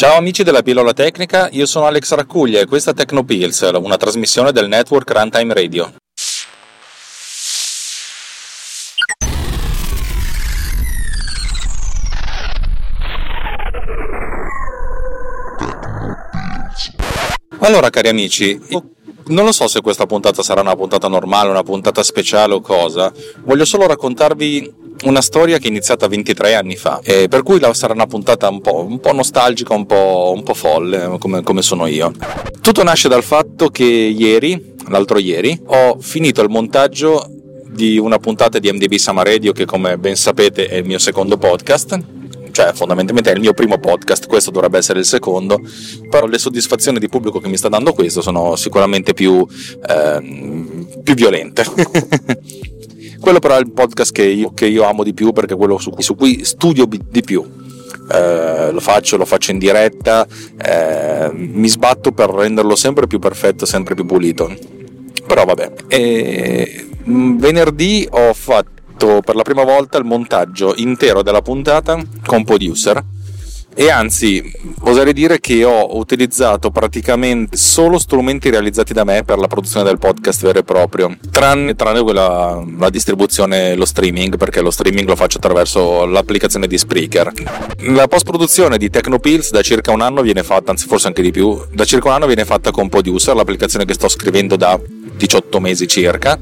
Ciao amici della pillola tecnica, io sono Alex Raccuglia e questa è Tecnopills, una trasmissione del network Runtime Radio. Allora cari amici, non lo so se questa puntata sarà una puntata normale, una puntata speciale o cosa, voglio solo raccontarvi una storia che è iniziata 23 anni fa, e per cui sarà una puntata un po', un po nostalgica, un po', un po folle, come, come sono io. Tutto nasce dal fatto che ieri, l'altro ieri, ho finito il montaggio di una puntata di MDB Sama Radio che come ben sapete è il mio secondo podcast cioè fondamentalmente è il mio primo podcast, questo dovrebbe essere il secondo, però le soddisfazioni di pubblico che mi sta dando questo sono sicuramente più, eh, più violente. quello però è il podcast che io, che io, amo di più perché è quello su cui, su cui studio di più. Eh, lo faccio, lo faccio in diretta, eh, mi sbatto per renderlo sempre più perfetto, sempre più pulito. Però vabbè. E, mm, venerdì ho fatto per la prima volta il montaggio intero della puntata con Producer. E anzi oserei dire che ho utilizzato praticamente solo strumenti realizzati da me per la produzione del podcast vero e proprio tranne, tranne quella la distribuzione lo streaming perché lo streaming lo faccio attraverso l'applicazione di Spreaker. La post produzione di Tecnopills da circa un anno viene fatta anzi forse anche di più da circa un anno viene fatta con Producer l'applicazione che sto scrivendo da 18 mesi circa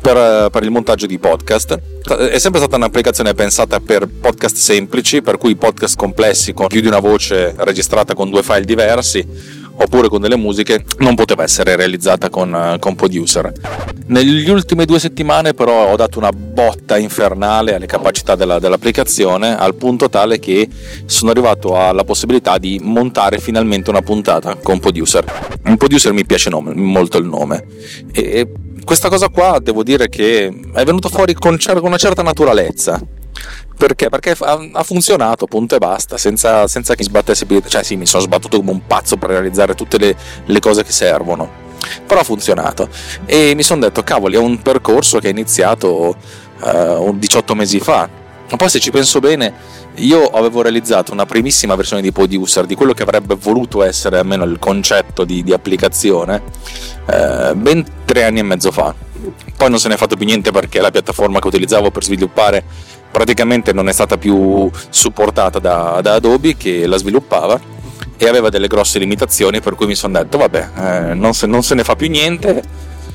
per, per, il montaggio di podcast. È sempre stata un'applicazione pensata per podcast semplici, per cui podcast complessi con più di una voce registrata con due file diversi oppure con delle musiche non poteva essere realizzata con, con Producer. Negli ultime due settimane però ho dato una botta infernale alle capacità della, dell'applicazione al punto tale che sono arrivato alla possibilità di montare finalmente una puntata con Producer. Un Producer mi piace nome, molto il nome e questa cosa qua devo dire che è venuta fuori con, una certa naturalezza. Perché? Perché ha, funzionato, punto e basta, senza, senza che mi più. Cioè, sì, mi sono sbattuto come un pazzo per realizzare tutte le, le cose che servono. Però ha funzionato. E mi sono detto, cavoli, è un percorso che è iniziato uh, 18 mesi fa. Ma poi, se ci penso bene, io avevo realizzato una primissima versione di Producer di quello che avrebbe voluto essere almeno il concetto di, di applicazione eh, ben tre anni e mezzo fa. Poi non se ne è fatto più niente perché la piattaforma che utilizzavo per sviluppare praticamente non è stata più supportata da, da Adobe che la sviluppava e aveva delle grosse limitazioni per cui mi sono detto vabbè eh, non, se, non, se, ne fa più niente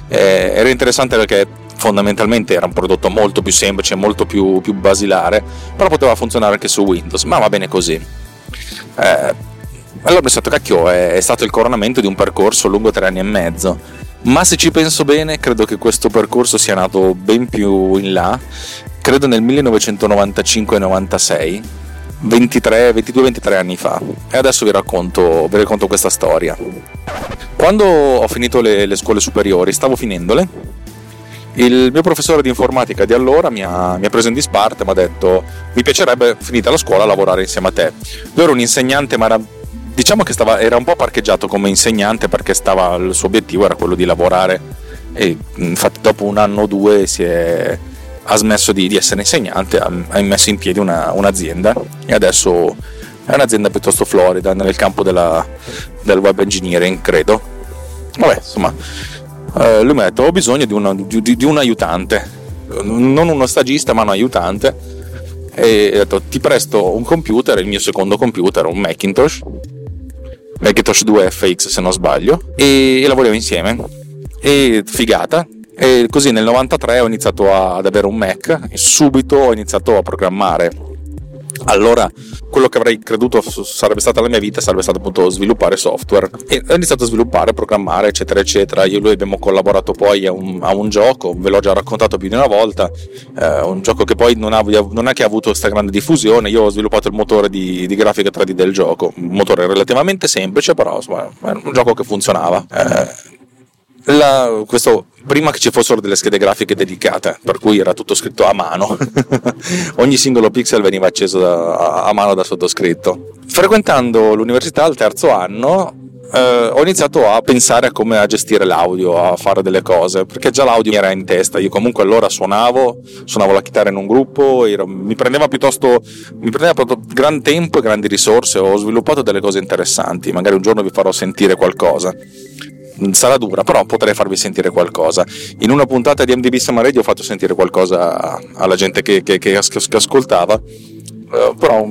eh, era interessante perché fondamentalmente era un prodotto molto più semplice, molto più, più basilare, però poteva funzionare anche su Windows, ma va bene così. Eh, allora ho pensato, cacchio, è, è stato il coronamento di un percorso lungo tre anni e mezzo, ma se ci penso bene, credo che questo percorso sia nato ben più in là, credo nel 1995-96. 22-23 anni fa e adesso vi racconto, vi racconto questa storia. Quando ho finito le, le scuole superiori, stavo finendole il mio professore di informatica di allora mi ha, mi ha preso in disparte e mi ha detto mi piacerebbe finita la scuola lavorare insieme a te. Lui era un insegnante ma era, diciamo che stava, era un po' parcheggiato come insegnante perché stava, il suo obiettivo era quello di lavorare e infatti dopo un anno o due è, ha smesso di, di essere insegnante, ha, ha, messo in piedi una, un'azienda e adesso è un'azienda piuttosto florida nel campo della, del web engineering credo. Vabbè insomma eh, lui mi ha detto ho bisogno di, una, di, di, un aiutante, non uno stagista ma un aiutante. E ho detto ti presto un computer, il mio secondo computer, un Macintosh, Macintosh 2 FX se non sbaglio, e, e lavoriamo insieme. E figata, e così nel 93 ho iniziato a, ad avere un Mac. E subito ho iniziato a programmare allora quello che avrei creduto sarebbe stata la mia vita sarebbe stato appunto sviluppare software. E ho iniziato a sviluppare, programmare eccetera eccetera. Io e lui abbiamo collaborato poi a un, a un, gioco ve l'ho già raccontato più di una volta. Eh, un gioco che poi non, ha, non, è che ha avuto questa grande diffusione. Io ho sviluppato il motore di, di grafica 3D del gioco. Un motore relativamente semplice però insomma, è un gioco che funzionava. Eh, la, questo prima che ci fossero delle schede grafiche dedicate, per cui era tutto scritto a mano. Ogni singolo pixel veniva acceso da, a, mano da sottoscritto. Frequentando l'università al terzo anno eh, ho iniziato a pensare a come a gestire l'audio, a fare delle cose, perché già l'audio mi era in testa. Io comunque allora suonavo, suonavo la chitarra in un gruppo, ero, mi prendeva piuttosto mi prendeva proprio gran tempo e grandi risorse, ho sviluppato delle cose interessanti, magari un giorno vi farò sentire qualcosa. Sarà dura, però potrei farvi sentire qualcosa. In una puntata di MDB Summer Radio ho fatto sentire qualcosa alla gente che, che, che, che ascoltava, uh, però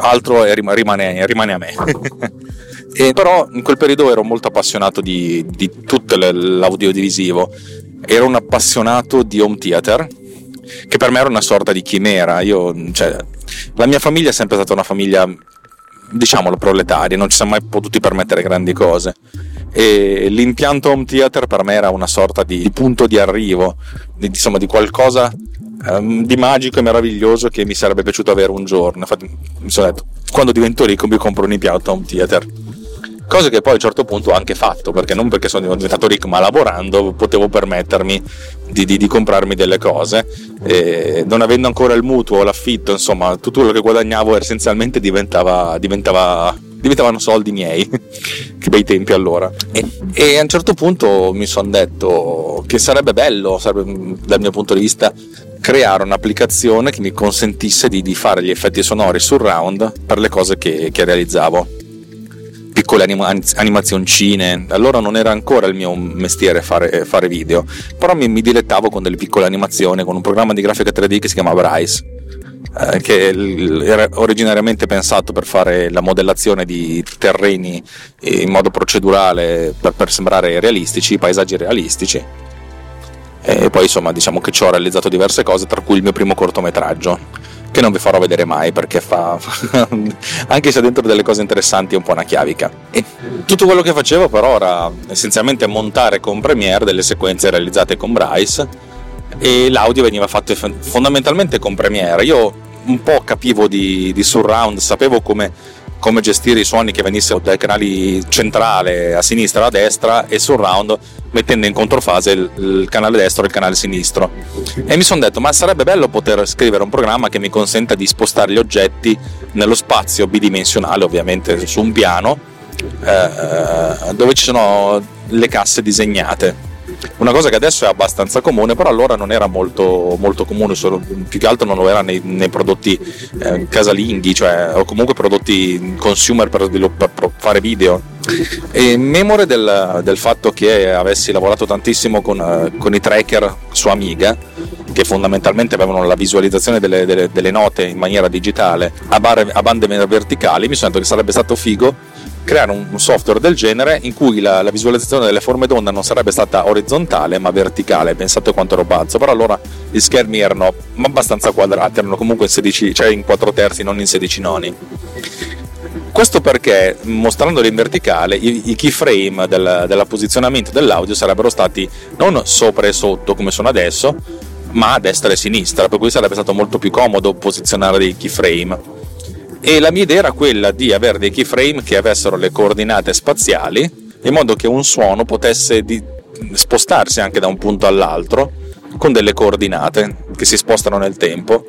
altro rimane, rimane a me. E però in quel periodo ero molto appassionato di, di tutto l'audiodivisivo, ero un appassionato di home theater, che per me era una sorta di chimera. Io, cioè, la mia famiglia è sempre stata una famiglia, diciamolo, proletaria, non ci siamo mai potuti permettere grandi cose. E l'impianto home theater per me era una sorta di, punto di arrivo, di, insomma, di qualcosa um, di magico e meraviglioso che mi sarebbe piaciuto avere un giorno. Infatti, mi sono detto, quando divento ricco mi compro un impianto home theater cosa che poi a un certo punto ho anche fatto, perché non perché sono diventato ricco, ma lavorando potevo permettermi di, di, di comprarmi delle cose, e non avendo ancora il mutuo, l'affitto, insomma, tutto quello che guadagnavo essenzialmente diventava, diventava diventavano soldi miei, che bei tempi allora. E, e, a un certo punto mi sono detto che sarebbe bello, sarebbe, dal mio punto di vista, creare un'applicazione che mi consentisse di, di fare gli effetti sonori surround per le cose che, che realizzavo. Piccole anima- animazioncine, allora non era ancora il mio mestiere fare, fare video, però mi, mi, dilettavo con delle piccole animazioni, con un programma di grafica 3D che si chiama Bryce, che era originariamente pensato per fare la modellazione di terreni in modo procedurale per, per sembrare realistici, paesaggi realistici. E poi insomma diciamo che ci ho realizzato diverse cose, tra cui il mio primo cortometraggio che non vi farò vedere mai perché fa anche se dentro delle cose interessanti è un po' una chiavica e tutto quello che facevo però era essenzialmente montare con Premiere delle sequenze realizzate con Bryce e l'audio veniva fatto fondamentalmente con Premiere. Io un po' capivo di, di surround sapevo come come gestire i suoni che venissero dai canali centrale a sinistra e a destra e surround mettendo in controfase il, il canale destro e il canale sinistro. E mi sono detto ma sarebbe bello poter scrivere un programma che mi consenta di spostare gli oggetti nello spazio bidimensionale ovviamente su un piano eh, dove ci sono le casse disegnate una cosa che adesso è abbastanza comune, però allora non era molto, molto comune, solo, più che altro non lo era nei, nei prodotti eh, casalinghi, cioè, o comunque prodotti consumer per, per fare video. E memore del, del, fatto che avessi lavorato tantissimo con, uh, con, i tracker su Amiga, che fondamentalmente avevano la visualizzazione delle, delle, delle note in maniera digitale a, bar, a bande verticali, mi detto che sarebbe stato figo creare un software del genere in cui la, la, visualizzazione delle forme d'onda non sarebbe stata orizzontale ma verticale. Pensate quanto ero pazzo, però allora gli schermi erano abbastanza quadrati, erano comunque in 16, cioè in 4 terzi, non in 16 noni. Questo perché mostrandoli in verticale i, i keyframe del, del posizionamento dell'audio sarebbero stati non sopra e sotto come sono adesso, ma a destra e a sinistra, per cui sarebbe stato molto più comodo posizionare dei keyframe e la mia idea era quella di avere dei keyframe che avessero le coordinate spaziali in modo che un suono potesse spostarsi anche da un punto all'altro con delle coordinate che si spostano nel tempo.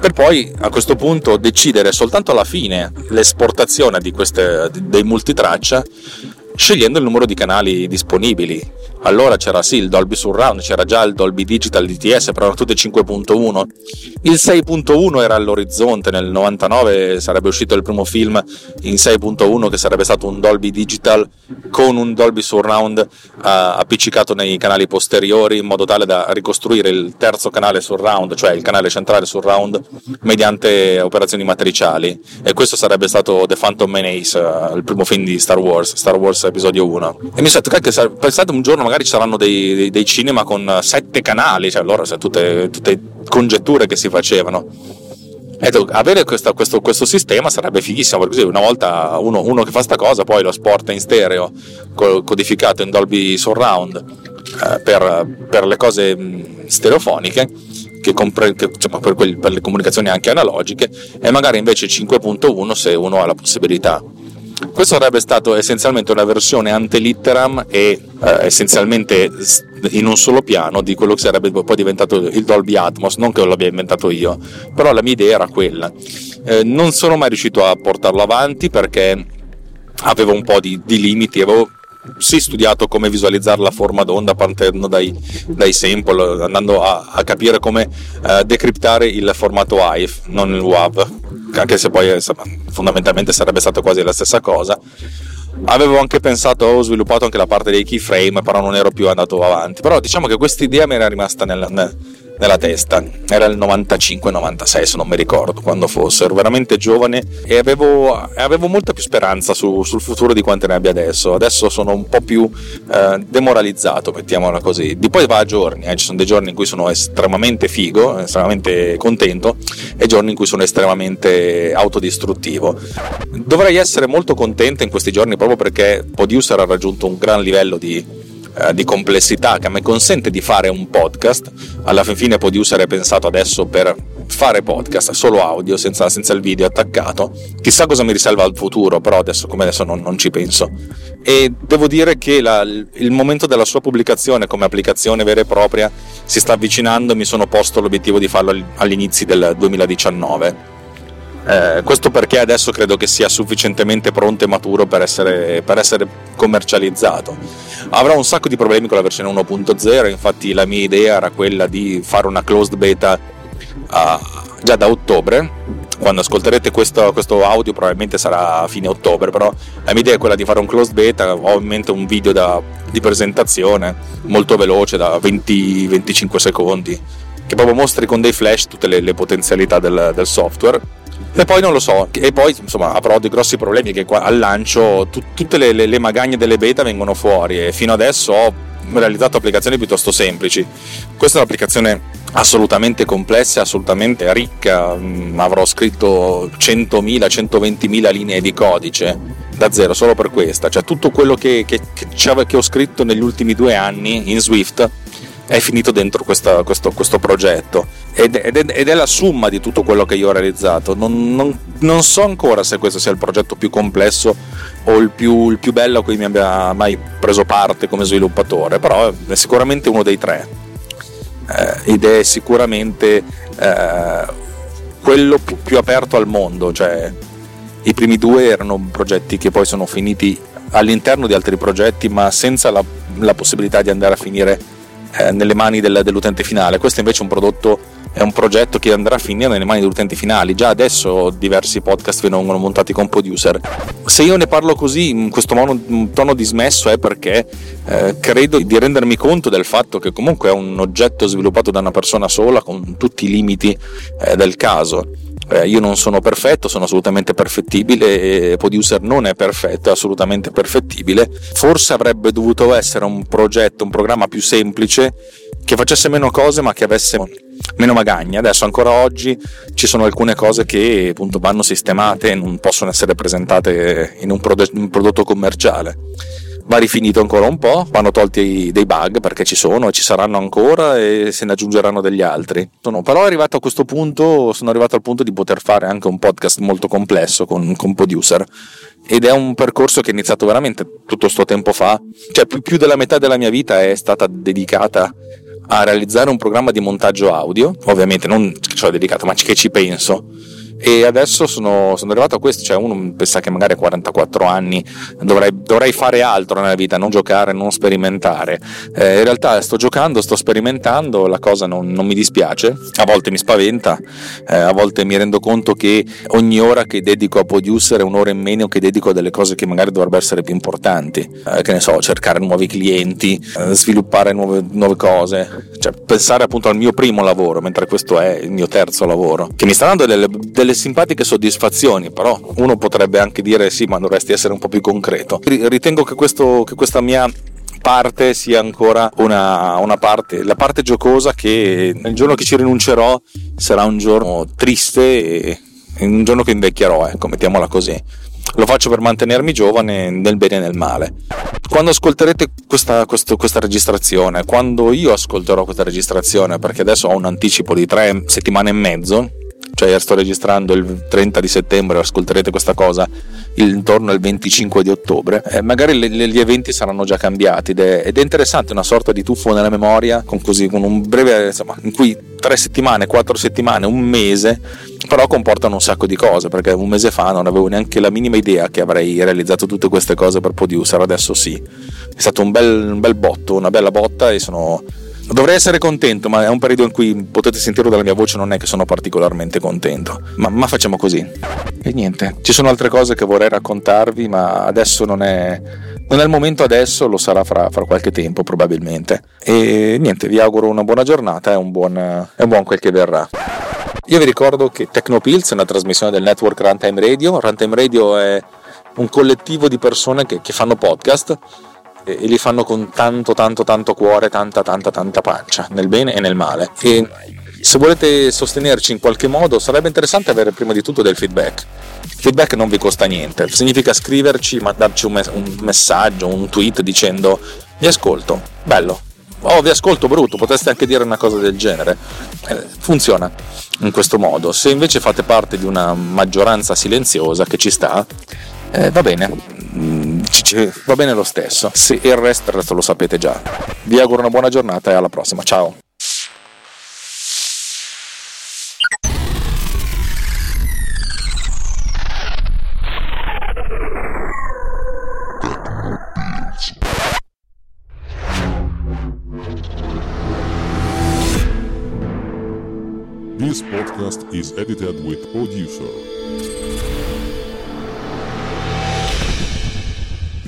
Per poi a questo punto decidere soltanto alla fine l'esportazione di queste, dei multitraccia scegliendo il numero di canali disponibili allora c'era sì il Dolby Surround, c'era già il Dolby Digital DTS, però erano tutte 5.1. Il 6.1 era all'orizzonte, nel 99 sarebbe uscito il primo film in 6.1 che sarebbe stato un Dolby Digital con un Dolby Surround uh, appiccicato nei canali posteriori in modo tale da ricostruire il terzo canale surround, cioè il canale centrale surround, mediante operazioni matriciali. E questo sarebbe stato The Phantom Menace, uh, il primo film di Star Wars, Star Wars episodio 1. E mi sono detto, pensate un giorno magari ci saranno dei, dei, dei cinema con sette canali, cioè allora sono tutte, tutte congetture che si facevano. Detto, avere questo, questo, questo, sistema sarebbe fighissimo perché così una volta uno, uno che fa sta cosa poi lo sporta in stereo codificato in Dolby Surround eh, per, per, le cose stereofoniche che compre, che, cioè, per, quelli, per le comunicazioni anche analogiche e magari invece 5.1 se uno ha la possibilità questo sarebbe stato essenzialmente una versione antelitteram e eh, essenzialmente in un solo piano di quello che sarebbe poi diventato il Dolby Atmos, non che lo abbia inventato io, però la mia idea era quella. Eh, non sono mai riuscito a portarlo avanti perché avevo un po' di, di limiti, avevo sì studiato come visualizzare la forma d'onda partendo dai, dai sample, andando a, a capire come uh, decriptare il formato AIF, non il WAV, anche se poi insomma, fondamentalmente sarebbe stato quasi la stessa cosa. Avevo anche pensato, ho sviluppato anche la parte dei keyframe, però non ero più andato avanti. Però diciamo che questa idea mi era rimasta nel nella testa. Era il 95-96 se non mi ricordo quando fosse, ero veramente giovane e avevo, avevo molta più speranza su, sul futuro di quante ne abbia adesso. Adesso sono un po' più eh, demoralizzato, mettiamola così. Di poi va a giorni, eh. ci sono dei giorni in cui sono estremamente figo, estremamente contento e giorni in cui sono estremamente autodistruttivo. Dovrei essere molto contento in questi giorni proprio perché Producer ha raggiunto un gran livello di eh, di complessità che mi consente di fare un podcast. Alla fin fine Producer è pensato adesso per fare podcast solo audio senza, senza, il video attaccato. Chissà cosa mi riserva al futuro, però adesso come adesso non, non ci penso. E devo dire che la, il momento della sua pubblicazione come applicazione vera e propria si sta avvicinando. Mi sono posto l'obiettivo di farlo all'inizio del 2019 eh, questo perché adesso credo che sia sufficientemente pronto e maturo per essere, per essere, commercializzato. Avrà un sacco di problemi con la versione 1.0, infatti la mia idea era quella di fare una closed beta uh, già da ottobre. Quando ascolterete questo, questo, audio probabilmente sarà a fine ottobre, però la mia idea è quella di fare un closed beta, ho in mente un video da, di presentazione molto veloce, da 20-25 secondi, che proprio mostri con dei flash tutte le, le potenzialità del, del software e poi non lo so, e poi insomma avrò dei grossi problemi che qua, al lancio tu, tutte le, le, le, magagne delle beta vengono fuori e fino adesso ho realizzato applicazioni piuttosto semplici. Questa è un'applicazione assolutamente complessa, assolutamente ricca, mm, avrò scritto 100.000, 120.000 linee di codice da zero solo per questa, cioè tutto quello che, che, che ho scritto negli ultimi due anni in Swift è finito dentro questa, questo, questo, progetto ed è, ed, è, la summa di tutto quello che io ho realizzato. Non, non, non, so ancora se questo sia il progetto più complesso o il più, il più, bello a cui mi abbia mai preso parte come sviluppatore, però è sicuramente uno dei tre eh, ed è sicuramente eh, quello più, più aperto al mondo. Cioè, I primi due erano progetti che poi sono finiti all'interno di altri progetti, ma senza la, la possibilità di andare a finire eh, nelle mani del, dell'utente finale. Questo invece è un prodotto, è un progetto che andrà a finire nelle mani degli utenti finali. Già adesso diversi podcast vengono montati con producer. Se io ne parlo così, in questo mono, tono dismesso, è perché eh, credo di rendermi conto del fatto che comunque è un oggetto sviluppato da una persona sola con tutti i limiti eh, del caso eh, io non sono perfetto, sono assolutamente perfettibile e Producer non è perfetto, è assolutamente perfettibile. Forse avrebbe dovuto essere un progetto, un programma più semplice che facesse meno cose ma che avesse meno magagne. Adesso ancora oggi ci sono alcune cose che appunto vanno sistemate e non possono essere presentate in un, prod- un prodotto commerciale va rifinito ancora un po', vanno tolti dei bug perché ci sono ci saranno ancora e se ne aggiungeranno degli altri. Sono, però arrivato a questo punto, sono arrivato al punto di poter fare anche un podcast molto complesso con, con producer. Ed è un percorso che è iniziato veramente tutto questo tempo fa, cioè più, più della metà della mia vita è stata dedicata a realizzare un programma di montaggio audio, ovviamente non che ci ho dedicato ma che ci penso e adesso sono, sono, arrivato a questo, cioè uno pensa che magari a 44 anni dovrei, dovrei fare altro nella vita, non giocare, non sperimentare. Eh, in realtà sto giocando, sto sperimentando, la cosa non, non mi dispiace, a volte mi spaventa, eh, a volte mi rendo conto che ogni ora che dedico a producer è un'ora in meno che dedico a delle cose che magari dovrebbero essere più importanti, eh, che ne so, cercare nuovi clienti, eh, sviluppare nuove, nuove cose, cioè pensare appunto al mio primo lavoro, mentre questo è il mio terzo lavoro, che mi sta dando delle, delle simpatiche soddisfazioni, però uno potrebbe anche dire sì, ma dovresti essere un po' più concreto. Ritengo che, questo, che questa mia parte sia ancora una, una, parte, la parte giocosa che il giorno che ci rinuncerò sarà un giorno triste e un giorno che invecchierò, ecco, mettiamola così. Lo faccio per mantenermi giovane nel bene e nel male. Quando ascolterete questa, questa, questa registrazione, quando io ascolterò questa registrazione, perché adesso ho un anticipo di tre settimane e mezzo, cioè sto registrando il 30 di settembre, ascolterete questa cosa intorno al 25 di ottobre, eh, magari le, gli eventi saranno già cambiati ed è, ed è, interessante una sorta di tuffo nella memoria con, così, con un breve, insomma, in cui tre settimane, quattro settimane, un mese, però comportano un sacco di cose, perché un mese fa non avevo neanche la minima idea che avrei realizzato tutte queste cose per Producer, adesso sì. È stato un bel, un bel botto, una bella botta e sono Dovrei essere contento, ma è un periodo in cui potete sentirlo dalla mia voce, non è che sono particolarmente contento. Ma, ma, facciamo così. E niente, ci sono altre cose che vorrei raccontarvi, ma adesso non è, non è il momento adesso, lo sarà fra, fra, qualche tempo probabilmente. E niente, vi auguro una buona giornata e un buon, è un buon quel che verrà. Io vi ricordo che Tecnopills è una trasmissione del network Runtime Radio. Runtime Radio è un collettivo di persone che, che fanno podcast e, li fanno con tanto tanto tanto cuore, tanta tanta tanta pancia, nel bene e nel male. E se volete sostenerci in qualche modo sarebbe interessante avere prima di tutto del feedback. Il feedback non vi costa niente, significa scriverci, mandarci un, me- un messaggio, un tweet dicendo vi ascolto, bello, oh vi ascolto brutto, potreste anche dire una cosa del genere. Eh, funziona in questo modo. Se invece fate parte di una maggioranza silenziosa che ci sta, eh, va bene, va bene lo stesso. Se il resto, il resto lo sapete già. Vi auguro una buona giornata e alla prossima. Ciao. This podcast is edited with producer